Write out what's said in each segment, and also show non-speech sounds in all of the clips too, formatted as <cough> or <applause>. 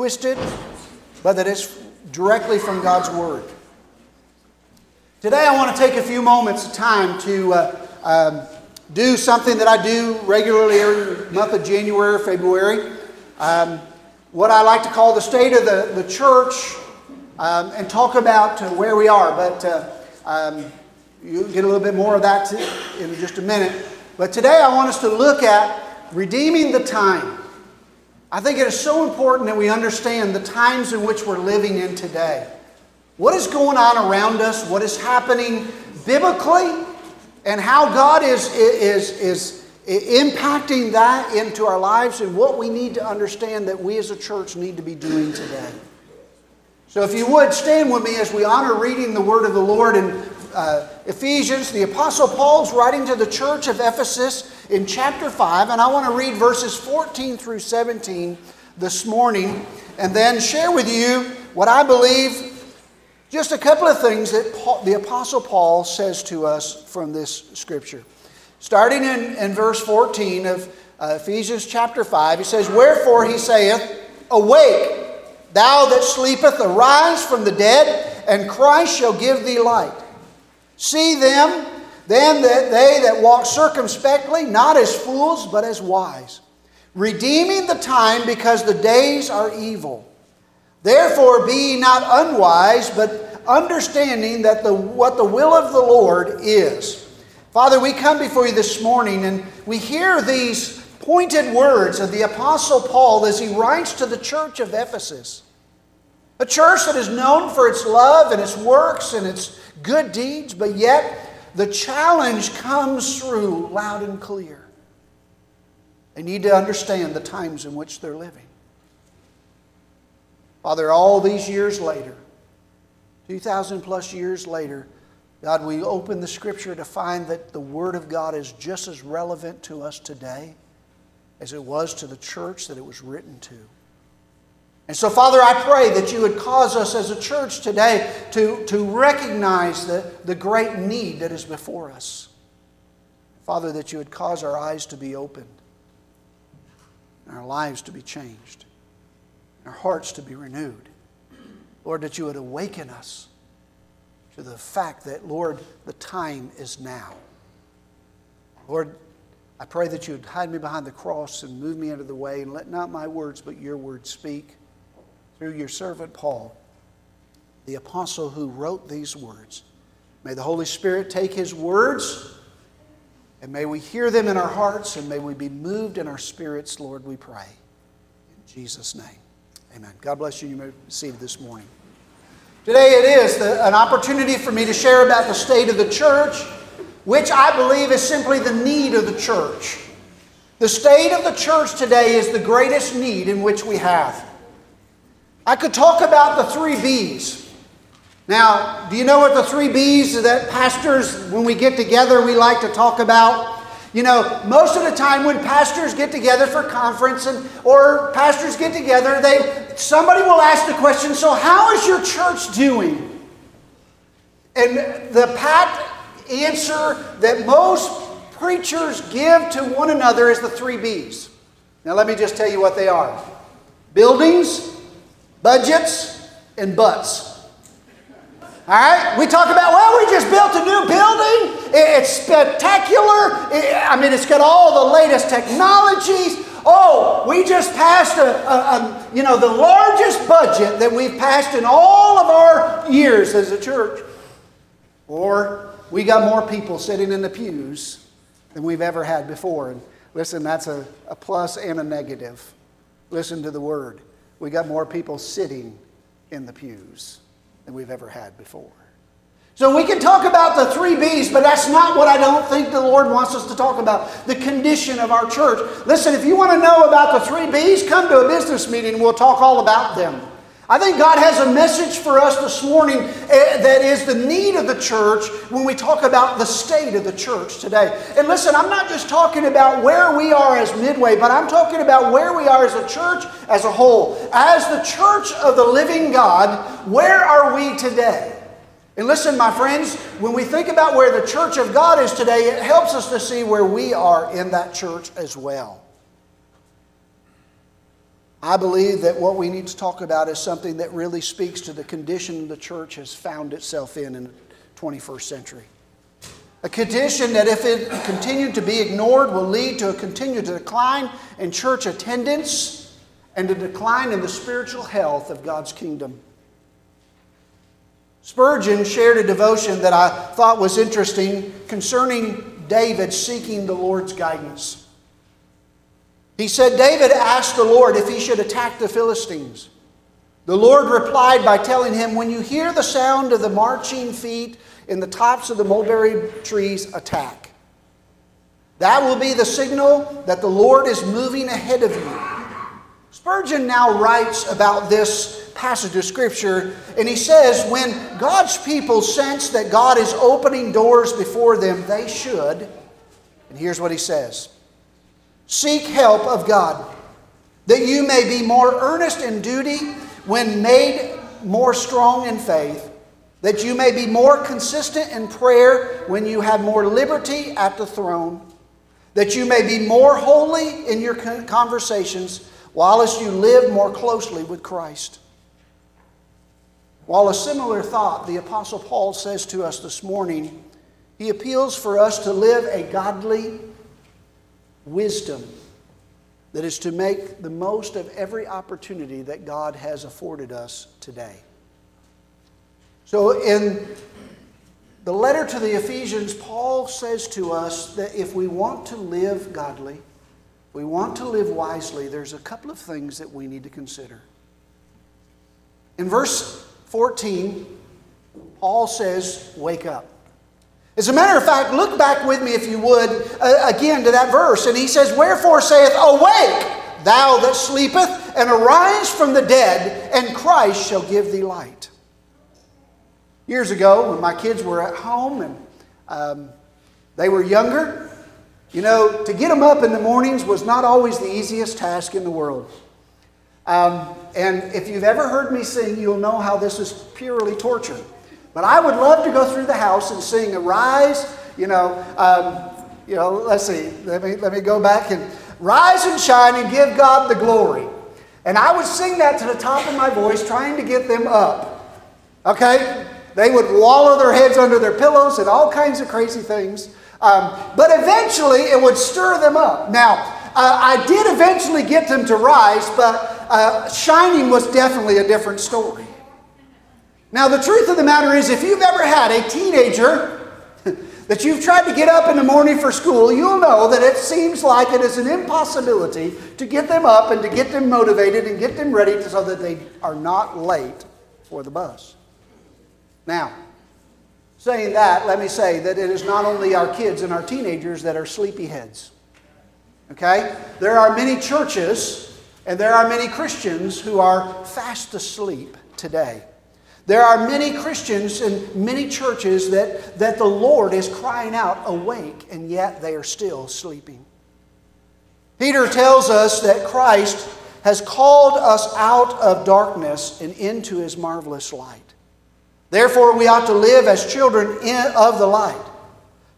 twisted, but that it's directly from God's Word. Today, I want to take a few moments of time to uh, um, do something that I do regularly every month of January or February. Um, what I like to call the state of the, the church um, and talk about uh, where we are. But uh, um, you'll get a little bit more of that in just a minute. But today, I want us to look at redeeming the time. I think it is so important that we understand the times in which we're living in today. What is going on around us? What is happening biblically? And how God is, is, is impacting that into our lives and what we need to understand that we as a church need to be doing today. So, if you would, stand with me as we honor reading the word of the Lord in uh, Ephesians. The Apostle Paul's writing to the church of Ephesus in chapter 5, and I want to read verses 14 through 17 this morning and then share with you what I believe just a couple of things that Paul, the Apostle Paul says to us from this scripture. Starting in, in verse 14 of uh, Ephesians chapter 5, he says, Wherefore he saith, Awake, thou that sleepeth, arise from the dead, and Christ shall give thee light. See them then that they that walk circumspectly, not as fools, but as wise, redeeming the time because the days are evil. Therefore, be ye not unwise, but understanding that the, what the will of the Lord is. Father, we come before you this morning and we hear these pointed words of the Apostle Paul as he writes to the church of Ephesus. A church that is known for its love and its works and its good deeds, but yet the challenge comes through loud and clear. They need to understand the times in which they're living. Father, all these years later, 2,000 plus years later, God, we open the scripture to find that the Word of God is just as relevant to us today as it was to the church that it was written to. And so, Father, I pray that you would cause us as a church today to, to recognize the, the great need that is before us. Father, that you would cause our eyes to be opened, our lives to be changed our hearts to be renewed. Lord, that you would awaken us to the fact that, Lord, the time is now. Lord, I pray that you would hide me behind the cross and move me of the way, and let not my words but your words speak through your servant Paul, the apostle who wrote these words. May the Holy Spirit take his words, and may we hear them in our hearts, and may we be moved in our spirits, Lord, we pray. In Jesus' name. Amen. God bless you. You may receive this morning. Today it is the, an opportunity for me to share about the state of the church, which I believe is simply the need of the church. The state of the church today is the greatest need in which we have. I could talk about the three B's. Now, do you know what the three B's that pastors, when we get together, we like to talk about? You know, most of the time when pastors get together for conference and or pastors get together, they somebody will ask the question, "So how is your church doing?" And the pat answer that most preachers give to one another is the three B's. Now let me just tell you what they are. Buildings, budgets, and butts. All right? We talk about, well, we just built a new building. It's spectacular. I mean, it's got all the latest technologies. Oh, we just passed a, a, a, you know, the largest budget that we've passed in all of our years as a church. Or we got more people sitting in the pews than we've ever had before. And listen, that's a, a plus and a negative. Listen to the word. We got more people sitting in the pews than we've ever had before. So we can talk about the three B's, but that's not what I don't think the Lord wants us to talk about the condition of our church. Listen, if you want to know about the three B's, come to a business meeting we'll talk all about them. I think God has a message for us this morning eh, that is the need of the church when we talk about the state of the church today. And listen, I'm not just talking about where we are as Midway, but I'm talking about where we are as a church as a whole. As the church of the living God, where are we today? And listen, my friends, when we think about where the church of God is today, it helps us to see where we are in that church as well. I believe that what we need to talk about is something that really speaks to the condition the church has found itself in in the 21st century. A condition that, if it continued to be ignored, will lead to a continued decline in church attendance and a decline in the spiritual health of God's kingdom. Spurgeon shared a devotion that I thought was interesting concerning David seeking the Lord's guidance. He said, David asked the Lord if he should attack the Philistines. The Lord replied by telling him, When you hear the sound of the marching feet in the tops of the mulberry trees, attack. That will be the signal that the Lord is moving ahead of you. Spurgeon now writes about this passage of Scripture, and he says, When God's people sense that God is opening doors before them, they should. And here's what he says Seek help of God, that you may be more earnest in duty when made more strong in faith, that you may be more consistent in prayer when you have more liberty at the throne, that you may be more holy in your conversations, while as you live more closely with Christ. While a similar thought the Apostle Paul says to us this morning, he appeals for us to live a godly, wisdom that is to make the most of every opportunity that God has afforded us today. So, in the letter to the Ephesians, Paul says to us that if we want to live godly, we want to live wisely, there's a couple of things that we need to consider. In verse 14, Paul says, Wake up. As a matter of fact, look back with me, if you would, uh, again to that verse. And he says, Wherefore saith, Awake, thou that sleepeth, and arise from the dead, and Christ shall give thee light. Years ago, when my kids were at home and um, they were younger, you know, to get them up in the mornings was not always the easiest task in the world. Um, and if you've ever heard me sing, you'll know how this is purely torture. But I would love to go through the house and sing Arise, you know, um, you know, let's see, let me, let me go back and rise and shine and give God the glory. And I would sing that to the top of my voice, trying to get them up. Okay? They would wallow their heads under their pillows and all kinds of crazy things. Um, but eventually it would stir them up. Now, uh, I did eventually get them to rise, but uh, shining was definitely a different story. Now, the truth of the matter is, if you've ever had a teenager <laughs> that you've tried to get up in the morning for school, you'll know that it seems like it is an impossibility to get them up and to get them motivated and get them ready so that they are not late for the bus. Now, saying that, let me say that it is not only our kids and our teenagers that are sleepyheads. Okay? There are many churches and there are many Christians who are fast asleep today. There are many Christians and many churches that, that the Lord is crying out, awake, and yet they are still sleeping. Peter tells us that Christ has called us out of darkness and into his marvelous light. Therefore, we ought to live as children in, of the light.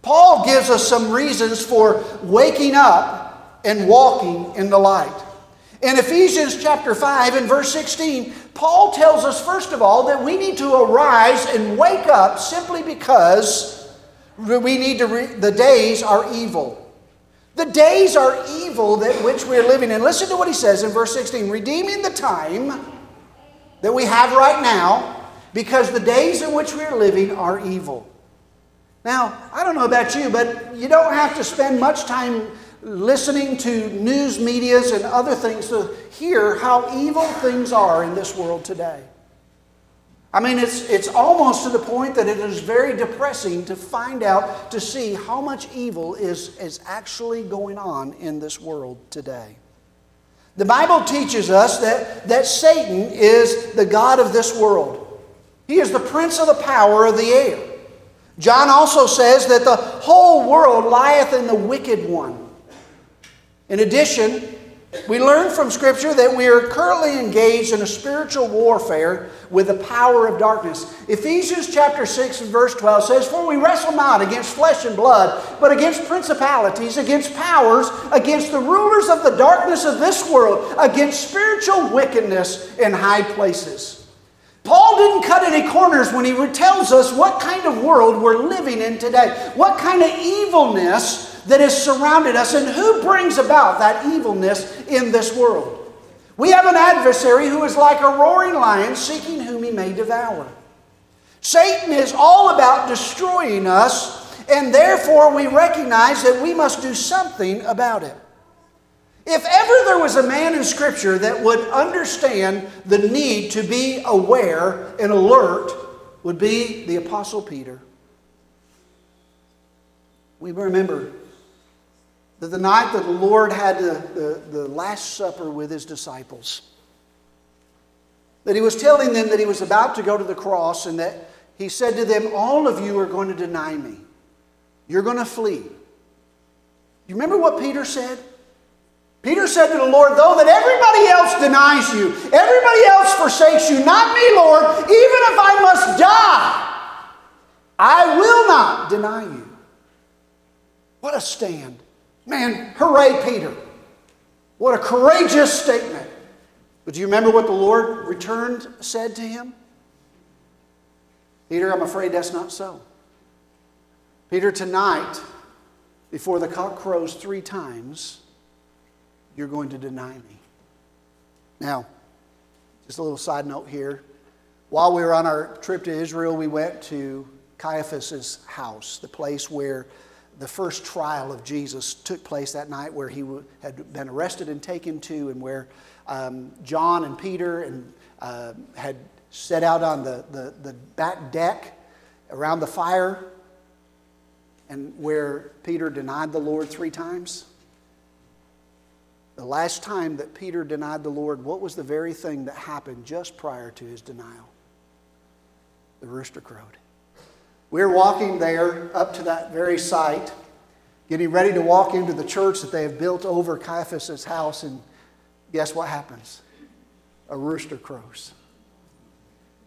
Paul gives us some reasons for waking up and walking in the light. In Ephesians chapter 5 and verse 16, Paul tells us, first of all, that we need to arise and wake up simply because we need to re- the days are evil. The days are evil that which we're living in. Listen to what he says in verse 16 redeeming the time that we have right now because the days in which we're living are evil. Now, I don't know about you, but you don't have to spend much time listening to news medias and other things to hear how evil things are in this world today. I mean, it's, it's almost to the point that it is very depressing to find out, to see how much evil is, is actually going on in this world today. The Bible teaches us that, that Satan is the God of this world, he is the prince of the power of the air. John also says that the whole world lieth in the wicked one. In addition, We learn from Scripture that we are currently engaged in a spiritual warfare with the power of darkness. Ephesians chapter 6 and verse 12 says, For we wrestle not against flesh and blood, but against principalities, against powers, against the rulers of the darkness of this world, against spiritual wickedness in high places. Paul didn't cut any corners when he tells us what kind of world we're living in today, what kind of evilness that has surrounded us and who brings about that evilness in this world. We have an adversary who is like a roaring lion seeking whom he may devour. Satan is all about destroying us, and therefore we recognize that we must do something about it. If ever there was a man in Scripture that would understand the need to be aware and alert, would be the Apostle Peter. We remember that the night that the Lord had the, the, the Last Supper with his disciples, that he was telling them that he was about to go to the cross and that he said to them, All of you are going to deny me. You're going to flee. You remember what Peter said? Peter said to the Lord, Though that everybody else denies you, everybody else forsakes you, not me, Lord, even if I must die, I will not deny you. What a stand. Man, hooray, Peter. What a courageous statement. But do you remember what the Lord returned said to him? Peter, I'm afraid that's not so. Peter, tonight, before the cock crows three times, you're going to deny me. Now, just a little side note here. While we were on our trip to Israel, we went to Caiaphas's house, the place where the first trial of Jesus took place that night where he had been arrested and taken to, and where um, John and Peter and, uh, had set out on the, the, the back deck around the fire, and where Peter denied the Lord three times. The last time that Peter denied the Lord, what was the very thing that happened just prior to his denial? The rooster crowed. We're walking there up to that very site, getting ready to walk into the church that they have built over Caiaphas' house, and guess what happens? A rooster crows.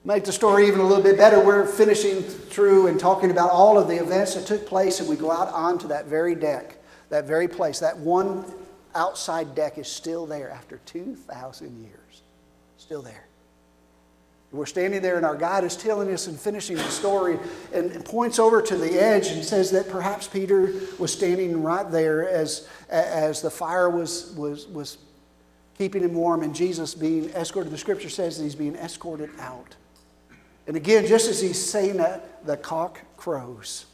Make the story even a little bit better, we're finishing through and talking about all of the events that took place, and we go out onto that very deck, that very place. That one outside deck is still there after 2,000 years. Still there. We're standing there, and our guide is telling us and finishing the story and points over to the edge and says that perhaps Peter was standing right there as, as the fire was, was, was keeping him warm and Jesus being escorted. The scripture says that he's being escorted out. And again, just as he's saying that, the cock crows.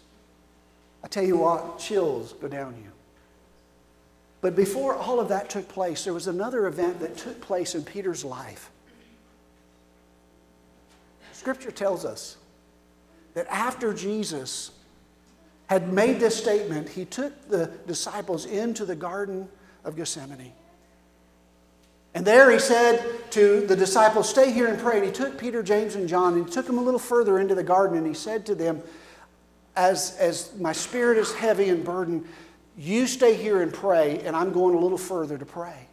I tell you what, chills go down you. But before all of that took place, there was another event that took place in Peter's life. Scripture tells us that after Jesus had made this statement, he took the disciples into the Garden of Gethsemane. And there he said to the disciples, Stay here and pray. And he took Peter, James, and John and he took them a little further into the garden and he said to them, As, as my spirit is heavy and burdened, you stay here and pray, and I'm going a little further to pray.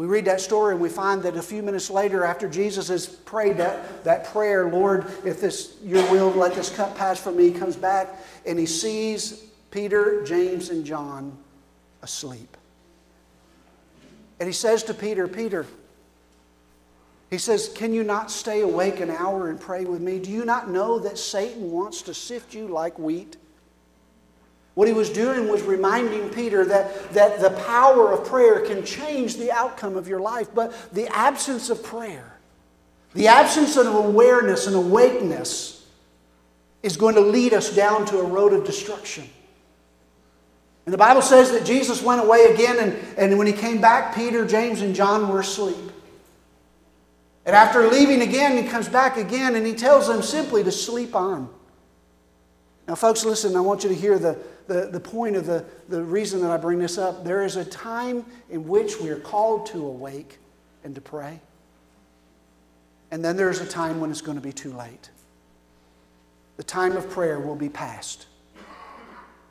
We read that story and we find that a few minutes later, after Jesus has prayed that, that prayer, Lord, if this your will, let this cup pass from me, he comes back and he sees Peter, James, and John asleep. And he says to Peter, Peter, he says, Can you not stay awake an hour and pray with me? Do you not know that Satan wants to sift you like wheat? What he was doing was reminding Peter that, that the power of prayer can change the outcome of your life, but the absence of prayer, the absence of awareness and awakeness, is going to lead us down to a road of destruction. And the Bible says that Jesus went away again, and, and when he came back, Peter, James, and John were asleep. And after leaving again, he comes back again and he tells them simply to sleep on. Now, folks, listen, I want you to hear the, the, the point of the, the reason that I bring this up. There is a time in which we are called to awake and to pray. And then there's a time when it's going to be too late. The time of prayer will be past.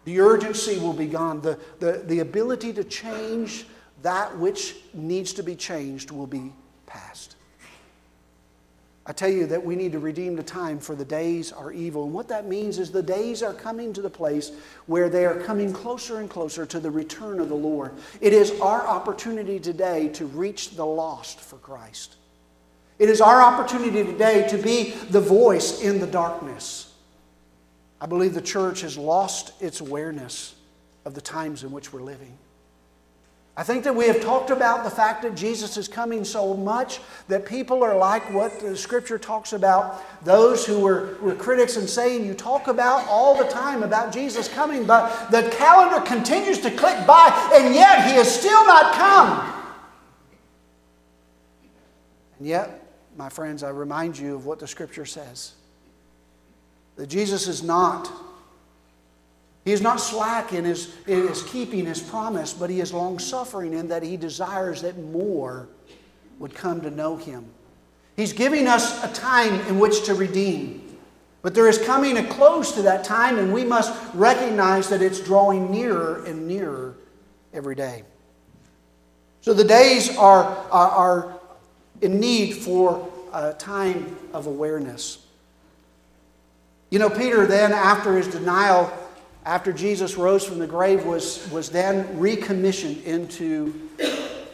The urgency will be gone. The, the, the ability to change that which needs to be changed will be past. I tell you that we need to redeem the time for the days are evil. And what that means is the days are coming to the place where they are coming closer and closer to the return of the Lord. It is our opportunity today to reach the lost for Christ. It is our opportunity today to be the voice in the darkness. I believe the church has lost its awareness of the times in which we're living. I think that we have talked about the fact that Jesus is coming so much that people are like what the scripture talks about those who were, were critics and saying, You talk about all the time about Jesus coming, but the calendar continues to click by, and yet he has still not come. And yet, my friends, I remind you of what the scripture says that Jesus is not he is not slack in his, in his keeping his promise, but he is long suffering in that he desires that more would come to know him. He's giving us a time in which to redeem. But there is coming a close to that time, and we must recognize that it's drawing nearer and nearer every day. So the days are, are, are in need for a time of awareness. You know, Peter then, after his denial, after Jesus rose from the grave, was, was then recommissioned into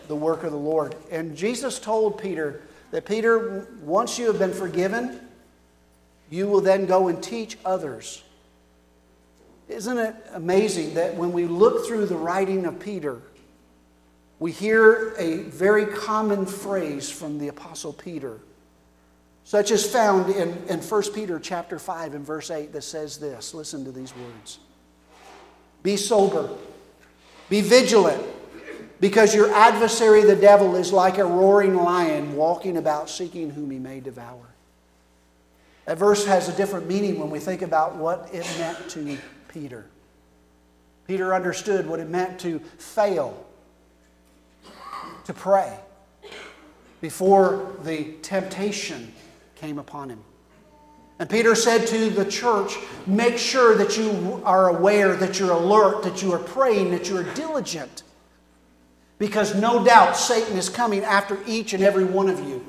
the work of the Lord. And Jesus told Peter that, Peter, once you have been forgiven, you will then go and teach others. Isn't it amazing that when we look through the writing of Peter, we hear a very common phrase from the Apostle Peter, such as found in, in 1 Peter chapter 5 and verse 8 that says this. Listen to these words. Be sober. Be vigilant, because your adversary, the devil, is like a roaring lion walking about seeking whom he may devour. That verse has a different meaning when we think about what it meant to Peter. Peter understood what it meant to fail, to pray, before the temptation came upon him. And Peter said to the church, make sure that you are aware, that you're alert, that you are praying, that you are diligent. Because no doubt Satan is coming after each and every one of you.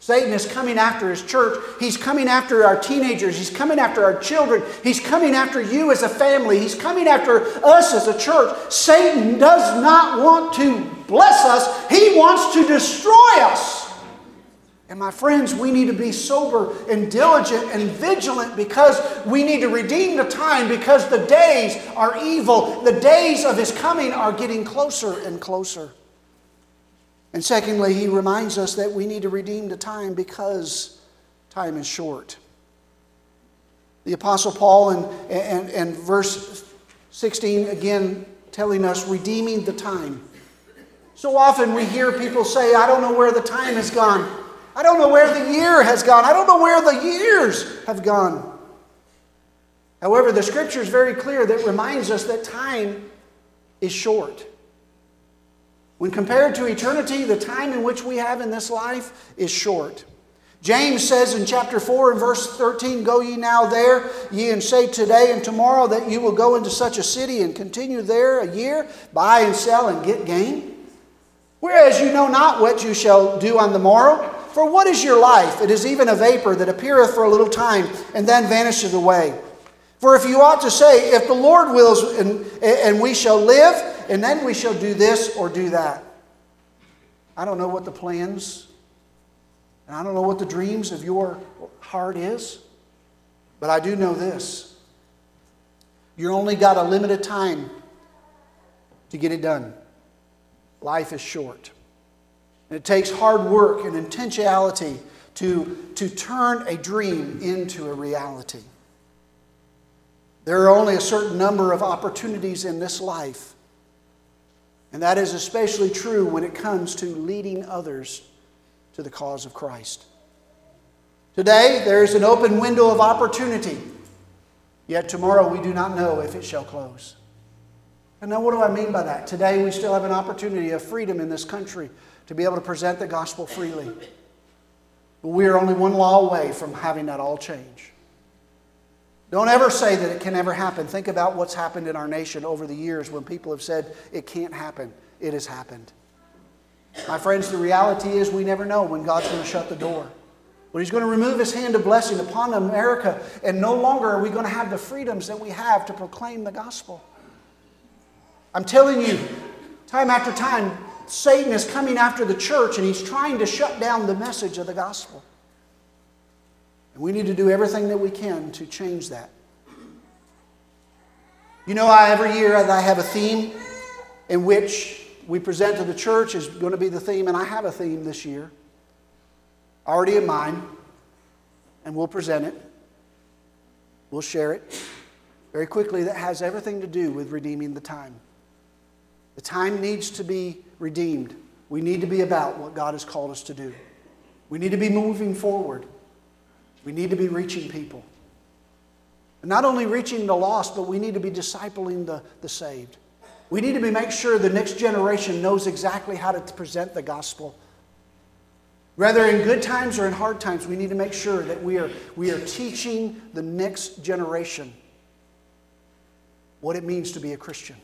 Satan is coming after his church. He's coming after our teenagers. He's coming after our children. He's coming after you as a family. He's coming after us as a church. Satan does not want to bless us, he wants to destroy us. And my friends, we need to be sober and diligent and vigilant because we need to redeem the time because the days are evil. The days of his coming are getting closer and closer. And secondly, he reminds us that we need to redeem the time because time is short. The Apostle Paul in, in, in verse 16 again telling us redeeming the time. So often we hear people say, I don't know where the time has gone. I don't know where the year has gone. I don't know where the years have gone. However, the scripture is very clear that reminds us that time is short. When compared to eternity, the time in which we have in this life is short. James says in chapter 4 and verse 13, Go ye now there, ye and say today and tomorrow that you will go into such a city and continue there a year, buy and sell and get gain. Whereas you know not what you shall do on the morrow. For what is your life? It is even a vapor that appeareth for a little time and then vanisheth away. For if you ought to say, If the Lord wills, and, and we shall live, and then we shall do this or do that. I don't know what the plans, and I don't know what the dreams of your heart is, but I do know this. You only got a limited time to get it done. Life is short. It takes hard work and intentionality to, to turn a dream into a reality. There are only a certain number of opportunities in this life. And that is especially true when it comes to leading others to the cause of Christ. Today, there is an open window of opportunity, yet tomorrow we do not know if it shall close. And now, what do I mean by that? Today, we still have an opportunity of freedom in this country to be able to present the gospel freely. But we are only one law away from having that all change. Don't ever say that it can never happen. Think about what's happened in our nation over the years when people have said it can't happen. It has happened. My friends, the reality is we never know when God's going to shut the door. When He's going to remove His hand of blessing upon America, and no longer are we going to have the freedoms that we have to proclaim the gospel. I'm telling you, time after time, Satan is coming after the church and he's trying to shut down the message of the gospel. And we need to do everything that we can to change that. You know, I, every year I have a theme in which we present to the church is going to be the theme, and I have a theme this year, already in mind, and we'll present it. We'll share it very quickly that has everything to do with redeeming the time. The time needs to be redeemed. We need to be about what God has called us to do. We need to be moving forward. We need to be reaching people. And not only reaching the lost, but we need to be discipling the, the saved. We need to be make sure the next generation knows exactly how to present the gospel. Whether in good times or in hard times, we need to make sure that we are, we are teaching the next generation what it means to be a Christian.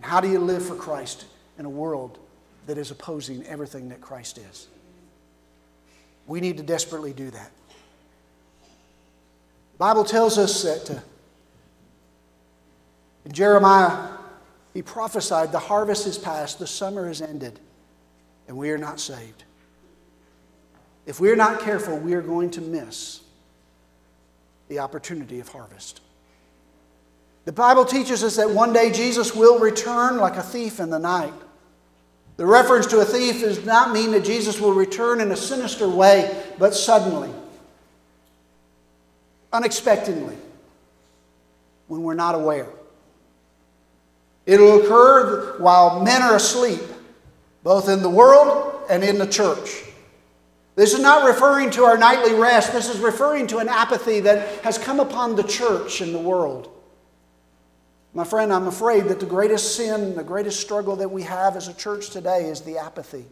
And how do you live for Christ in a world that is opposing everything that Christ is? We need to desperately do that. The Bible tells us that uh, in Jeremiah, he prophesied the harvest is past, the summer is ended, and we are not saved. If we are not careful, we are going to miss the opportunity of harvest. The Bible teaches us that one day Jesus will return like a thief in the night. The reference to a thief does not mean that Jesus will return in a sinister way, but suddenly, unexpectedly, when we're not aware. It'll occur while men are asleep, both in the world and in the church. This is not referring to our nightly rest. This is referring to an apathy that has come upon the church and the world. My friend, I'm afraid that the greatest sin, the greatest struggle that we have as a church today is the apathy.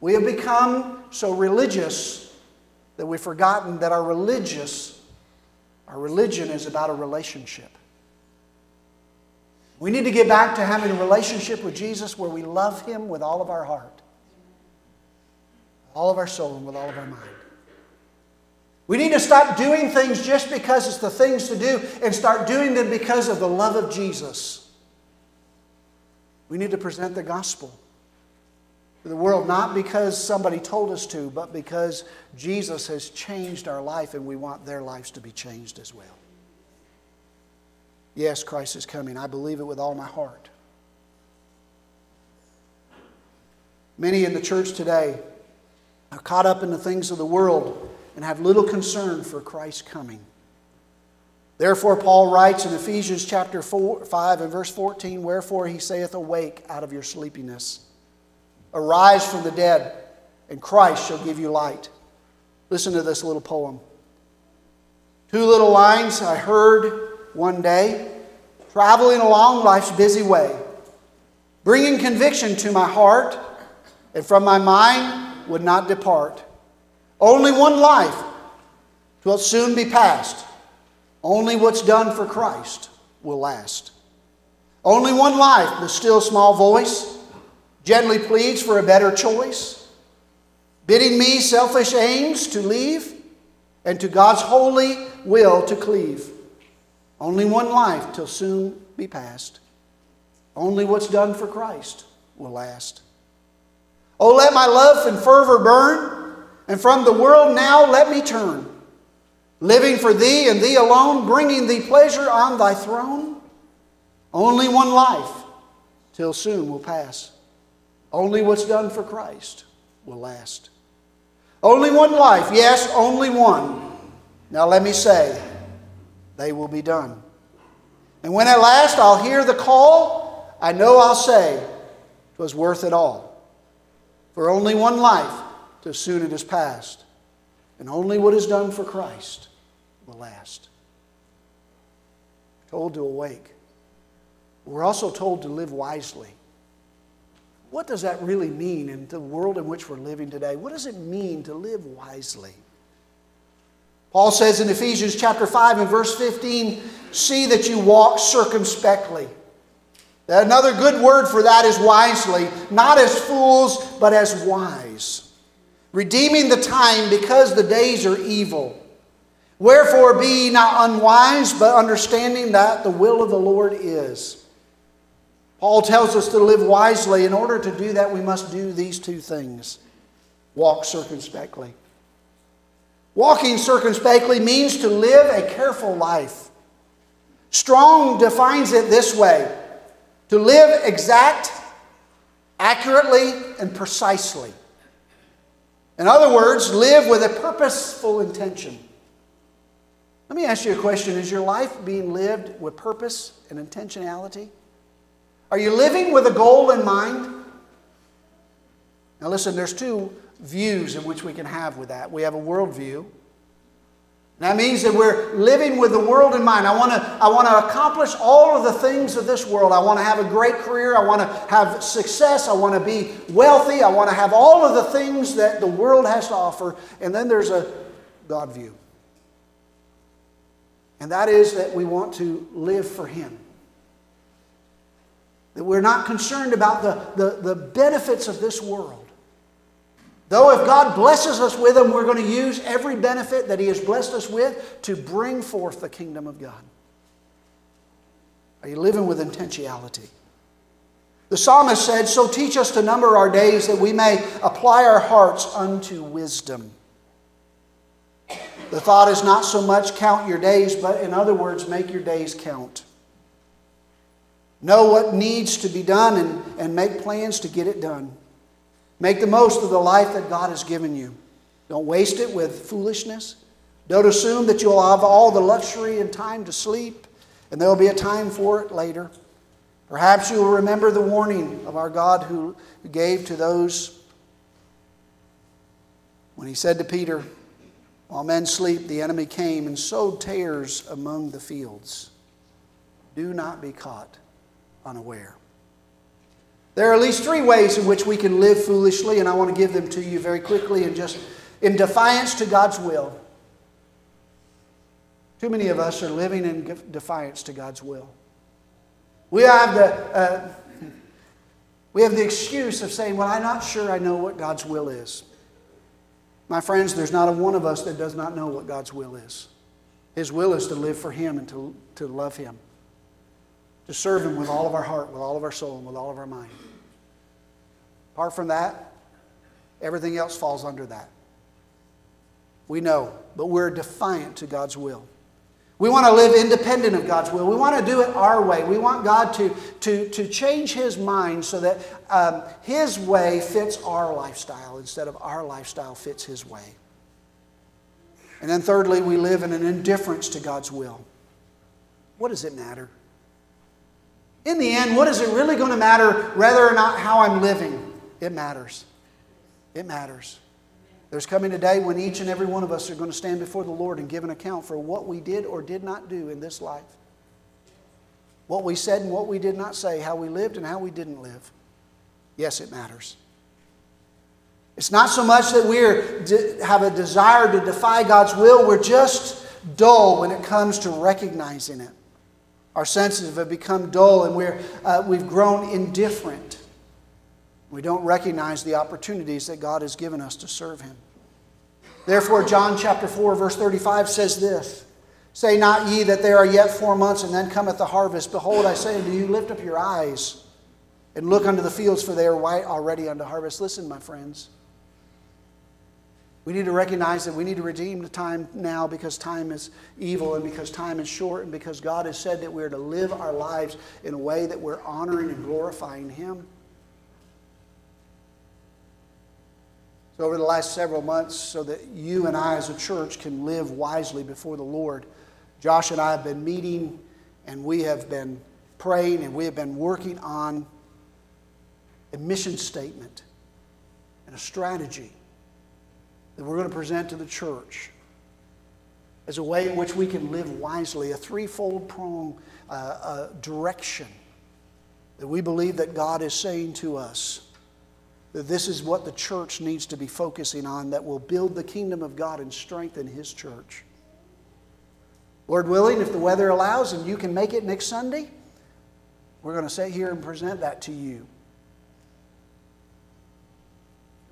We have become so religious that we've forgotten that our religious, our religion is about a relationship. We need to get back to having a relationship with Jesus where we love Him with all of our heart, all of our soul, and with all of our mind. We need to stop doing things just because it's the things to do and start doing them because of the love of Jesus. We need to present the gospel to the world not because somebody told us to, but because Jesus has changed our life and we want their lives to be changed as well. Yes, Christ is coming. I believe it with all my heart. Many in the church today are caught up in the things of the world and have little concern for Christ's coming. Therefore, Paul writes in Ephesians chapter 4, 5 and verse 14, Wherefore he saith, Awake out of your sleepiness, arise from the dead, and Christ shall give you light. Listen to this little poem. Two little lines I heard one day, traveling along life's busy way, bringing conviction to my heart, and from my mind would not depart. Only one life, twill soon be past. Only what's done for Christ will last. Only one life, the still small voice gently pleads for a better choice, bidding me selfish aims to leave and to God's holy will to cleave. Only one life till soon be past. Only what's done for Christ will last. Oh, let my love and fervor burn and from the world now let me turn, living for thee and thee alone, bringing thee pleasure on thy throne. Only one life, till soon will pass. Only what's done for Christ will last. Only one life, yes, only one. Now let me say, they will be done. And when at last I'll hear the call, I know I'll say, "'Twas worth it all. For only one life till soon it is past. And only what is done for Christ will last. We're told to awake. We're also told to live wisely. What does that really mean in the world in which we're living today? What does it mean to live wisely? Paul says in Ephesians chapter 5 and verse 15, see that you walk circumspectly. Another good word for that is wisely, not as fools, but as wise, redeeming the time because the days are evil. Wherefore be ye not unwise, but understanding that the will of the Lord is. Paul tells us to live wisely. In order to do that, we must do these two things walk circumspectly. Walking circumspectly means to live a careful life. Strong defines it this way to live exact, accurately, and precisely. In other words, live with a purposeful intention. Let me ask you a question Is your life being lived with purpose and intentionality? Are you living with a goal in mind? Now, listen, there's two views in which we can have with that. We have a worldview, that means that we're living with the world in mind. I want to I want to accomplish all of the things of this world. I want to have a great career. I want to have success. I want to be wealthy. I want to have all of the things that the world has to offer. And then there's a God view. And that is that we want to live for Him. That we're not concerned about the, the, the benefits of this world. Though if God blesses us with them, we're going to use every benefit that He has blessed us with to bring forth the kingdom of God. Are you living with intentionality? The psalmist said, So teach us to number our days that we may apply our hearts unto wisdom. The thought is not so much count your days, but in other words, make your days count. Know what needs to be done and, and make plans to get it done. Make the most of the life that God has given you. Don't waste it with foolishness. Don't assume that you'll have all the luxury and time to sleep, and there'll be a time for it later. Perhaps you will remember the warning of our God who gave to those when he said to Peter, While men sleep, the enemy came and sowed tares among the fields. Do not be caught unaware. There are at least three ways in which we can live foolishly, and I want to give them to you very quickly and just in defiance to God's will. Too many of us are living in defiance to God's will. We have the, uh, <laughs> we have the excuse of saying, Well, I'm not sure I know what God's will is. My friends, there's not a one of us that does not know what God's will is. His will is to live for Him and to, to love Him to serve Him with all of our heart, with all of our soul, and with all of our mind. Apart from that, everything else falls under that. We know, but we're defiant to God's will. We want to live independent of God's will. We want to do it our way. We want God to, to, to change His mind so that um, His way fits our lifestyle instead of our lifestyle fits His way. And then, thirdly, we live in an indifference to God's will. What does it matter? In the end, what is it really going to matter whether or not how I'm living? It matters. It matters. There's coming a day when each and every one of us are going to stand before the Lord and give an account for what we did or did not do in this life. What we said and what we did not say, how we lived and how we didn't live. Yes, it matters. It's not so much that we have a desire to defy God's will, we're just dull when it comes to recognizing it. Our senses have become dull and we're, uh, we've grown indifferent. We don't recognize the opportunities that God has given us to serve Him. Therefore, John chapter 4, verse 35 says this Say not ye that there are yet four months, and then cometh the harvest. Behold, I say unto you, lift up your eyes and look unto the fields, for they are white already unto harvest. Listen, my friends. We need to recognize that we need to redeem the time now because time is evil and because time is short and because God has said that we're to live our lives in a way that we're honoring and glorifying Him. So, over the last several months, so that you and I as a church can live wisely before the Lord, Josh and I have been meeting and we have been praying and we have been working on a mission statement and a strategy that we're going to present to the church as a way in which we can live wisely, a threefold prong uh, uh, direction that we believe that God is saying to us that this is what the church needs to be focusing on that will build the kingdom of God and strengthen His church. Lord willing, if the weather allows and you can make it next Sunday, we're going to sit here and present that to you.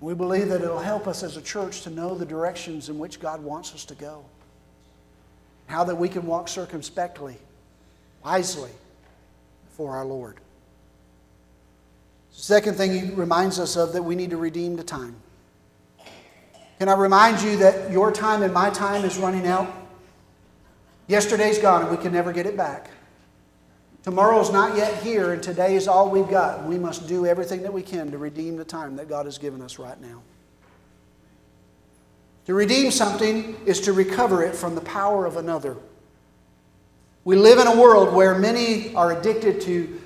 We believe that it'll help us as a church to know the directions in which God wants us to go. How that we can walk circumspectly, wisely before our Lord. Second thing he reminds us of that we need to redeem the time. Can I remind you that your time and my time is running out? Yesterday's gone and we can never get it back. Tomorrow's not yet here, and today is all we've got. We must do everything that we can to redeem the time that God has given us right now. To redeem something is to recover it from the power of another. We live in a world where many are addicted to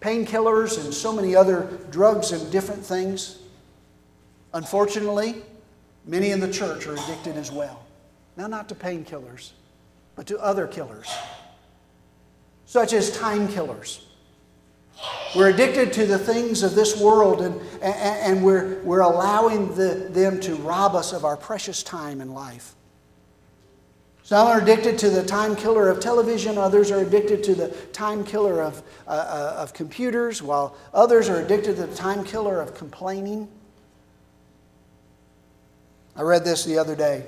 painkillers and so many other drugs and different things. Unfortunately, many in the church are addicted as well. Now, not to painkillers, but to other killers such as time killers. We're addicted to the things of this world, and, and, and we're, we're allowing the, them to rob us of our precious time in life. Some are addicted to the time killer of television, others are addicted to the time killer of, uh, uh, of computers, while others are addicted to the time killer of complaining. I read this the other day.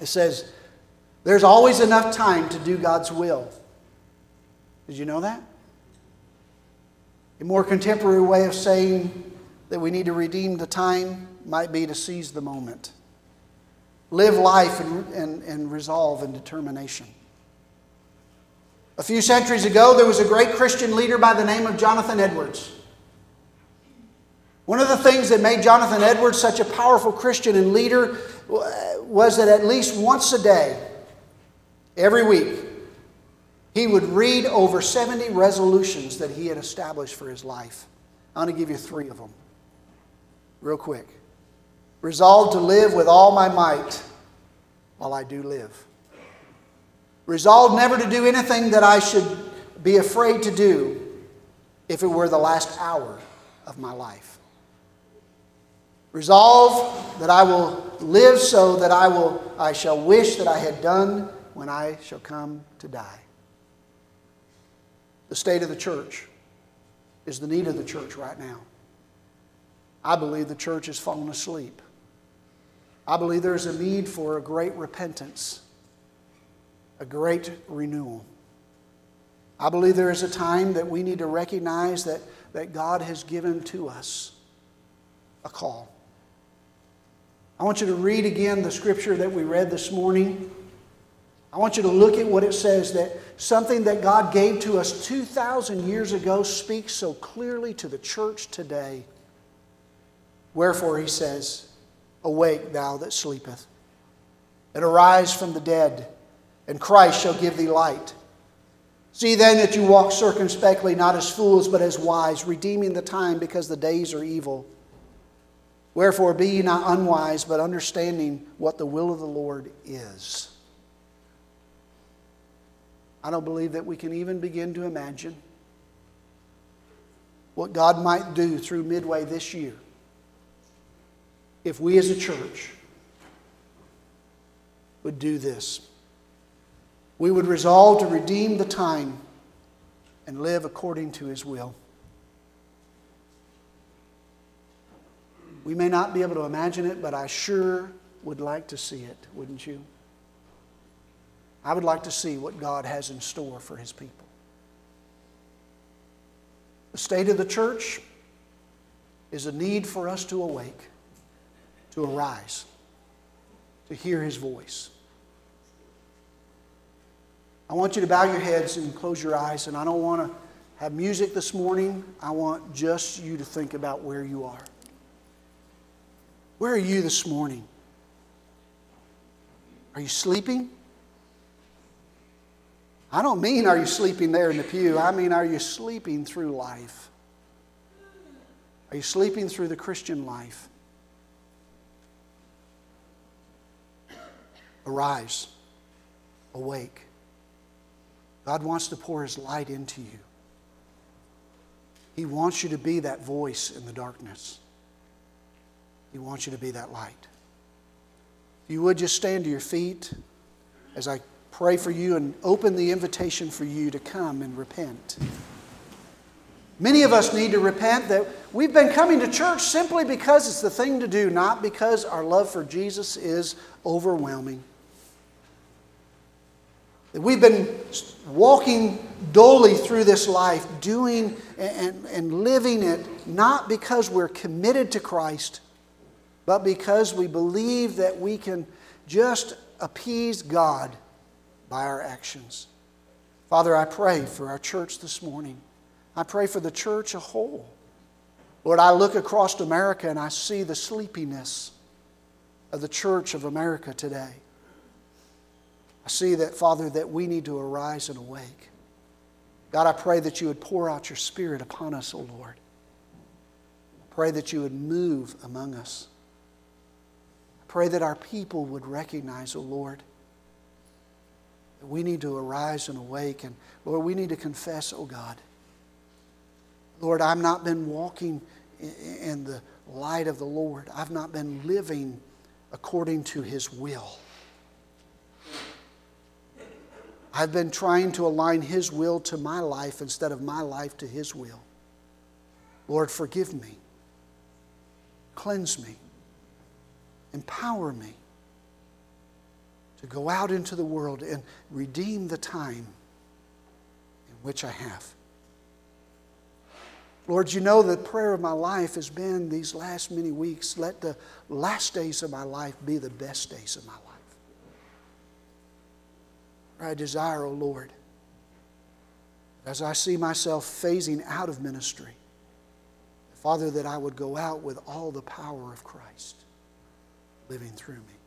It says, There's always enough time to do God's will. Did you know that? A more contemporary way of saying that we need to redeem the time might be to seize the moment. Live life and, and, and resolve and determination. A few centuries ago, there was a great Christian leader by the name of Jonathan Edwards. One of the things that made Jonathan Edwards such a powerful Christian and leader uh, was that at least once a day, every week, he would read over 70 resolutions that he had established for his life. I want to give you three of them, real quick. Resolved to live with all my might while I do live. Resolved never to do anything that I should be afraid to do if it were the last hour of my life. Resolve that I will live so that I will I shall wish that I had done when I shall come to die. The state of the church is the need of the church right now. I believe the church has fallen asleep. I believe there is a need for a great repentance, a great renewal. I believe there is a time that we need to recognize that, that God has given to us a call. I want you to read again the scripture that we read this morning. I want you to look at what it says that something that God gave to us 2,000 years ago speaks so clearly to the church today. Wherefore, he says, Awake, thou that sleepeth, and arise from the dead, and Christ shall give thee light. See then that you walk circumspectly, not as fools, but as wise, redeeming the time because the days are evil. Wherefore, be ye not unwise, but understanding what the will of the Lord is. I don't believe that we can even begin to imagine what God might do through midway this year if we as a church would do this. We would resolve to redeem the time and live according to His will. We may not be able to imagine it, but I sure would like to see it, wouldn't you? I would like to see what God has in store for His people. The state of the church is a need for us to awake, to arise, to hear His voice. I want you to bow your heads and close your eyes, and I don't want to have music this morning. I want just you to think about where you are. Where are you this morning? Are you sleeping? I don't mean are you sleeping there in the pew, I mean are you sleeping through life? Are you sleeping through the Christian life? Arise, awake. God wants to pour His light into you. He wants you to be that voice in the darkness. He wants you to be that light. If you would just stand to your feet as I pray for you and open the invitation for you to come and repent. Many of us need to repent that we've been coming to church simply because it's the thing to do, not because our love for Jesus is overwhelming. That we've been walking dully through this life, doing and, and living it not because we're committed to Christ, but because we believe that we can just appease God by our actions. Father, I pray for our church this morning. I pray for the church a whole. Lord, I look across America and I see the sleepiness of the church of America today. I see that, Father, that we need to arise and awake. God, I pray that you would pour out your Spirit upon us, O Lord. I pray that you would move among us. I pray that our people would recognize, O Lord, that we need to arise and awake. And Lord, we need to confess, oh God. Lord, I've not been walking in the light of the Lord. I've not been living according to His will. I've been trying to align His will to my life instead of my life to His will. Lord, forgive me. Cleanse me. Empower me to go out into the world and redeem the time in which I have. Lord, you know the prayer of my life has been these last many weeks let the last days of my life be the best days of my life. I desire, O oh Lord, as I see myself phasing out of ministry, Father, that I would go out with all the power of Christ living through me.